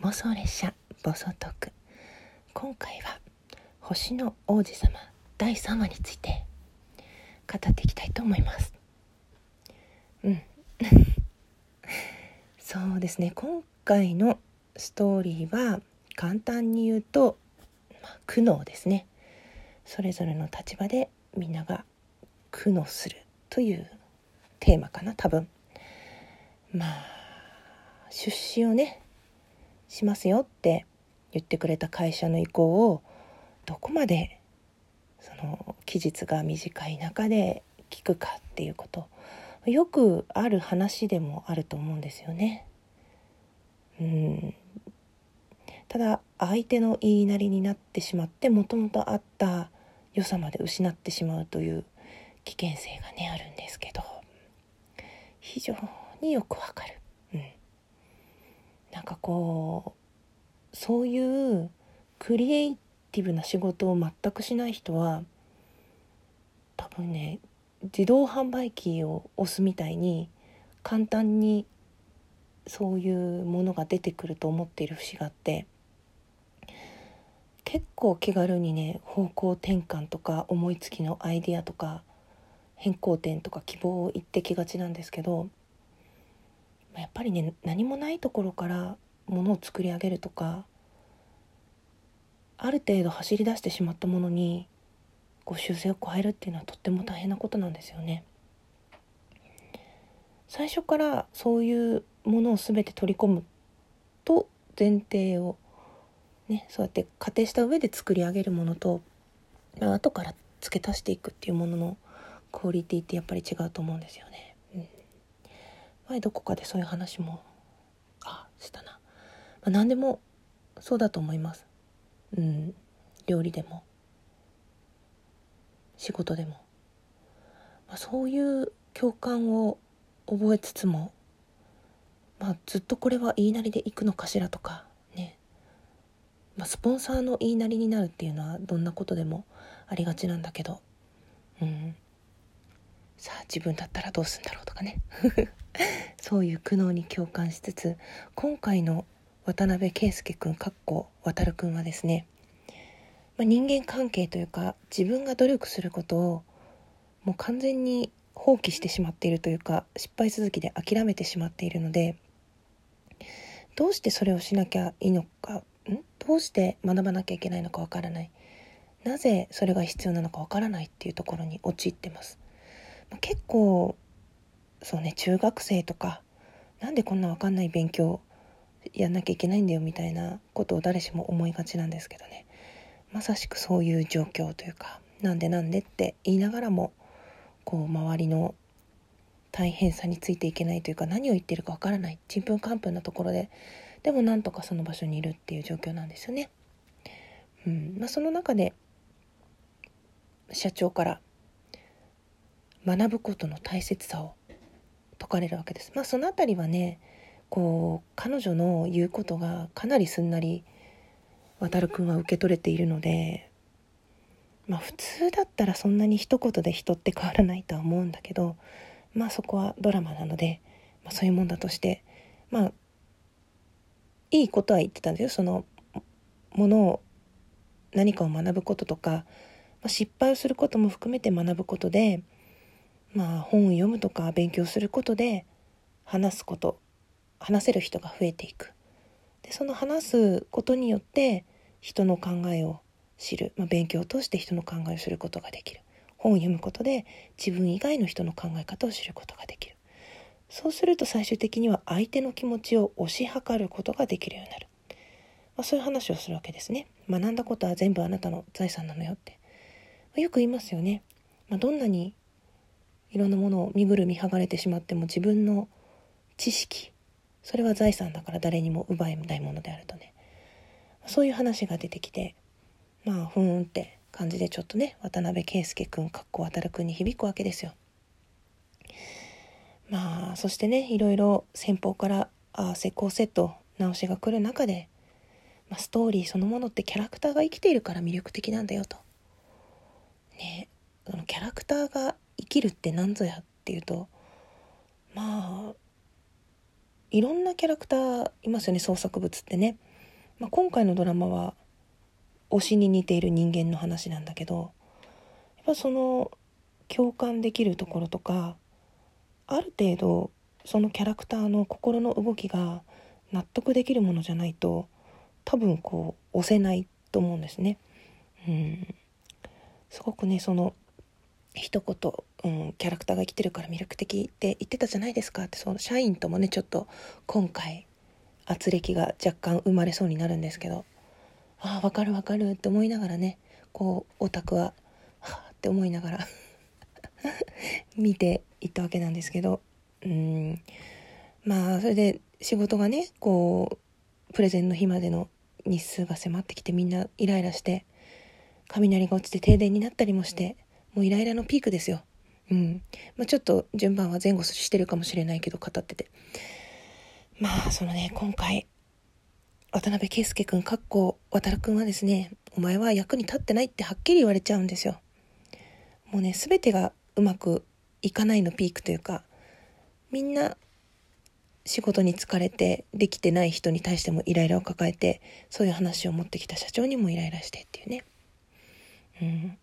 妄想列車暴走トーク。今回は星の王子様第3話について語っていきたいと思います。うん。そうですね。今回のストーリーは簡単に言うと、まあ、苦悩ですね。それぞれの立場でみんなが苦悩するというテーマかな多分。まあ出資をねしますよって言ってくれた会社の意向をどこまでその期日が短い中で聞くかっていうことよくある話でもあると思うんですよね。うんただ相手の言いなりになってしまってもともとあった良さまで失ってしまうという危険性がねあるんですけど非常によくわかる。なんかこうそういうクリエイティブな仕事を全くしない人は多分ね自動販売機を押すみたいに簡単にそういうものが出てくると思っている節があって結構気軽にね方向転換とか思いつきのアイディアとか変更点とか希望を言ってきがちなんですけどぱりね何もないところからものを作り上げるとかある程度走り出してしまったものにこう修正を加えるっていうのはとっても大変なことなんですよね。最初からそういうものを全て取り込むと前提をねそうやって仮定した上で作り上げるものと後から付け足していくっていうもののクオリティってやっぱり違うと思うんですよね。前どこかでそういう話もあしたな、まあ、何でもそうだと思います。うん。料理でも。仕事でも、まあ、そういう共感を覚えつつも、まあ、ずっとこれは言いなりでいくのかしらとかね、まあ、スポンサーの言いなりになるっていうのはどんなことでもありがちなんだけど。うん。さあ自分だったらどうすんだろうとかね。そういう苦悩に共感しつつ今回の渡辺圭介君かっこ渡君はですね、まあ、人間関係というか自分が努力することをもう完全に放棄してしまっているというか失敗続きで諦めてしまっているのでどうしてそれをしなきゃいいのかん？どうして学ばなきゃいけないのかわからないなぜそれが必要なのかわからないっていうところに陥ってます。ま結構そうね中学生とかなんでこんな分かんない勉強やんなきゃいけないんだよみたいなことを誰しも思いがちなんですけどねまさしくそういう状況というかなんでなんでって言いながらもこう周りの大変さについていけないというか何を言ってるかわからないちんぷんかんぷんなところででもなんとかその場所にいるっていう状況なんですよね。うんまあ、その中で社長から学ぶことの大切さを説かれるわけです。まあ、その辺りはねこう彼女の言うことがかなりすんなり渡るくんは受け取れているのでまあ普通だったらそんなに一言で人って変わらないとは思うんだけどまあそこはドラマなので、まあ、そういうもんだとしてまあいいことは言ってたんですよそのものを何かを学ぶこととか、まあ、失敗をすることも含めて学ぶことでまあ本を読むとか勉強することで話すこと話せる人が増えていく。でその話すことによって人の考えを知る、まあ、勉強を通して人の考えを知ることができる。本を読むことで自分以外の人の考え方を知ることができる。そうすると最終的には相手の気持ちを推し量ることができるようになる、まあ、そういう話をするわけですね。学んだことは全部あなたの財産なのよって、よく言いますよね、まあ、どんなにいろんなものを身ぐるみ剥がれてしまっても自分の知識それは財産だから誰にも奪えないものであるとねそういう話が出てきてまあふーんって感じでちょっとね渡辺圭介君かっこ渡る君に響くわけですよ。まあそしてねいろいろ先方からあ施工セット直しが来る中で、まあ、ストーリーそのものってキャラクターが生きているから魅力的なんだよと。ねそのキャラクターが生きるって何ぞやっていうとまあいろんなキャラクターいますよね創作物ってね、まあ、今回のドラマは推しに似ている人間の話なんだけどやっぱその共感できるところとかある程度そのキャラクターの心の動きが納得できるものじゃないと多分こう押せないと思うんですね。うんすごくねその一言、うん、キャラクターが生きてるから魅力的って言ってたじゃないですかってその社員ともねちょっと今回圧力が若干生まれそうになるんですけど。ああ分かる分かるって思いながらねこうオタクははあって思いながら 見ていったわけなんですけど。うん。まあそれで仕事がねこうプレゼンの日までの日数が迫ってきてみんなイライラして雷が落ちて停電になったりもしてもうイライラのピークですよ。うん。まあ、ちょっと順番は前後してるかもしれないけど語ってて。まあ、そのね、今回、渡辺圭介君、かっこ、渡る君はですね、お前は役に立ってないってはっきり言われちゃうんですよ。もうね、全てがうまくいかないのピークというか、みんな仕事に疲れてできてない人に対してもイライラを抱えてそういう話を持ってきた社長にもイライラしてっていうね。うん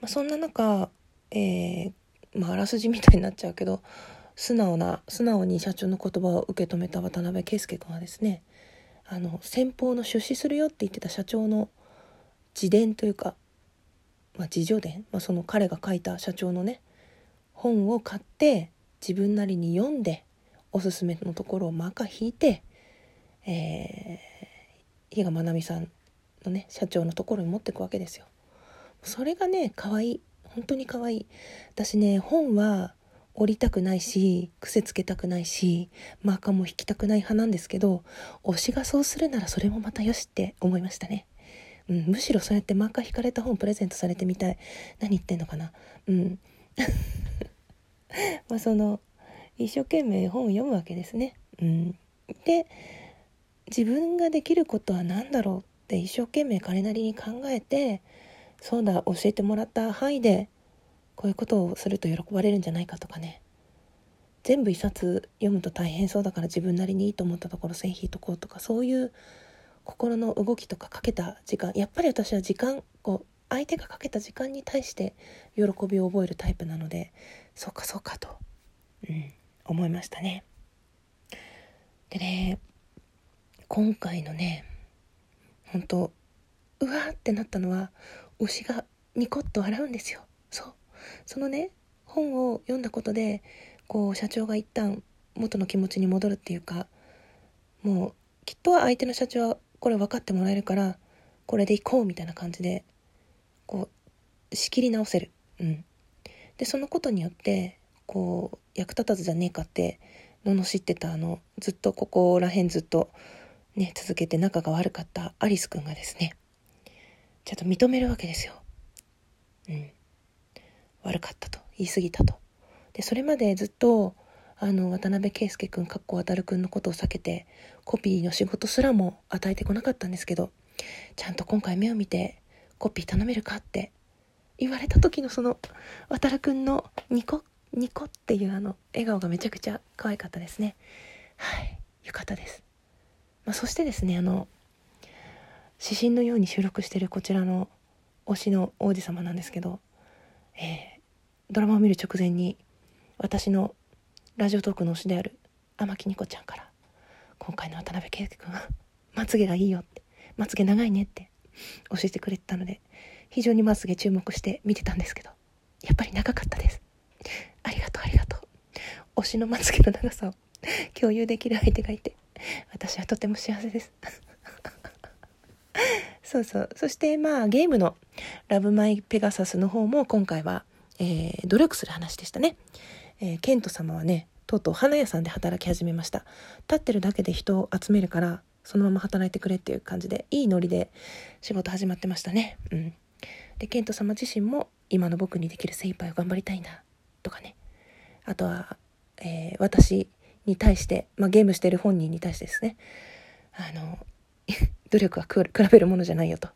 まあ、そんな中、えー、まあ、あらすじみたいになっちゃうけど素直な素直に社長の言葉を受け止めた渡辺圭介君はですねあの先方の出資するよって言ってた社長の自伝というか、まあ、自叙伝、まあ、その彼が書いた社長のね本を買って自分なりに読んでおすすめのところをマーカ引いて、えー、比嘉愛未さんのね社長のところに持ってくわけですよ。それがね可愛い本当に可愛い。私ね本は折りたくないし癖つけたくないしマーカーも引きたくない派なんですけど推しがそうするならそれもまたよしって思いましたね、うん、むしろそうやってマーカー引かれた本プレゼントされてみたい。何言ってんのかな。うん。まあその一生懸命本を読むわけですね、うん、で自分ができることは何だろうって一生懸命彼なりに考えてそうだ教えてもらった範囲でこういうことをすると喜ばれるんじゃないかとかね全部一冊読むと大変そうだから自分なりにいいと思ったところ線引いとこうとかそういう心の動きとかかけた時間やっぱり私は時間こう相手がかけた時間に対して喜びを覚えるタイプなのでそうかそうかと、うん、思いましたね。でね今回のね本当うわーってなったのは推しがニコッと笑うんですよ。そう。そのね本を読んだことでこう社長が一旦元の気持ちに戻るっていうかもうきっと相手の社長はこれ分かってもらえるからこれでいこうみたいな感じでこう仕切り直せる。うん。でそのことによってこう役立たずじゃねえかって罵ってたあのずっとここら辺ずっとね続けて仲が悪かったアリスくんがですねちゃんと認めるわけですよ。うん。悪かったと。言い過ぎたと。で、それまでずっと、あの、渡辺圭介君、かっこ渡る君のことを避けて、コピーの仕事すらも与えてこなかったんですけど、ちゃんと今回目を見て、コピー頼めるかって言われた時のその、渡る君のニコ、ニコっていうあの、笑顔がめちゃくちゃ可愛かったですね。はい。よかったです。まあ、そしてですね、あの、指針のように収録してるこちらの推しの王子様なんですけど、えー、ドラマを見る直前に私のラジオトークの推しである天木ニコちゃんから今回の渡辺圭介君はまつげがいいよってまつげ長いねって教えてくれてたので非常にまつげ注目して見てたんですけどやっぱり長かったです。ありがとうありがとう。推しのまつげの長さを共有できる相手がいて私はとても幸せです。そうそう。そしてまあゲームのラブマイペガサスの方も今回は、えー、努力する話でしたね。えー、ケント様はね、とうとう花屋さんで働き始めました。立ってるだけで人を集めるから、そのまま働いてくれっていう感じで、いいノリで仕事始まってましたね。うん。で、ケント様自身も今の僕にできる精一杯を頑張りたいな、とかね。あとは、えー、私に対して、まあ、ゲームしてる本人に対してですね、あの、努力は比べるものじゃないよと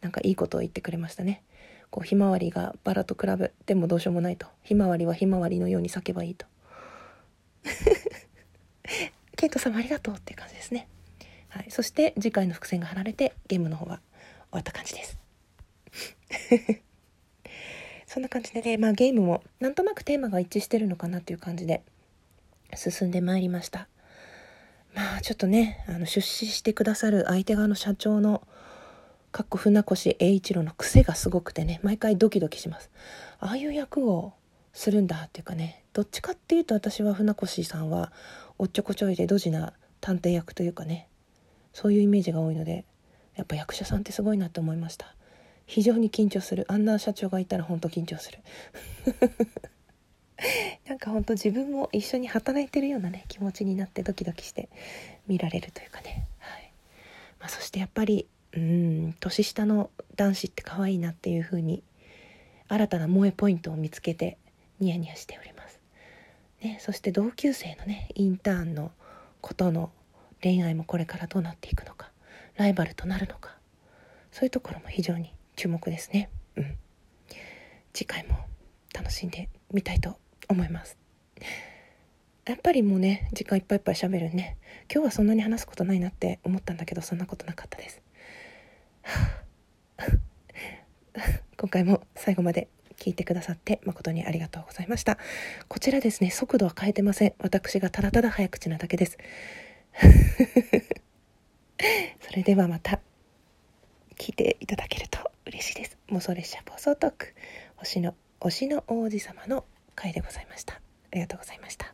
なんかいいことを言ってくれましたねこうひまわりがバラと比べてもどうしようもないとひまわりはひまわりのように咲けばいいと ケイト様ありがとうっていう感じですね。はい、そして次回の伏線が張られてゲームの方は終わった感じです。そんな感じでね、まあゲームもなんとなくテーマが一致してるのかなっていう感じで進んでまいりました。まあちょっとね、あの出資してくださる相手側の社長のかっこ船越英一郎の癖がすごくてね、毎回ドキドキします。ああいう役をするんだっていうかね、どっちかっていうと私は船越さんはおっちょこちょいでドジな探偵役というかね、そういうイメージが多いので、やっぱ役者さんってすごいなって思いました。非常に緊張する。あんな社長がいたら本当緊張する。なんかほんと自分も一緒に働いてるようなね気持ちになってドキドキして見られるというかね、はい。まあ、そしてやっぱりうん年下の男子って可愛いなっていう風に新たな萌えポイントを見つけてニヤニヤしております、ね、そして同級生のねインターンのことの恋愛もこれからどうなっていくのかライバルとなるのかそういうところも非常に注目ですね。うん。次回も楽しんでみたいと思います。やっぱりもうね時間いっぱいいっぱい喋るね。今日はそんなに話すことないなって思ったんだけどそんなことなかったです。今回も最後まで聞いてくださって誠にありがとうございました。こちらですね速度は変えてません。私がただただ早口なだけです。それではまた聞いていただけると嬉しいです。妄想列車暴走トーク。星の推しの王子様の回でございました。ありがとうございました。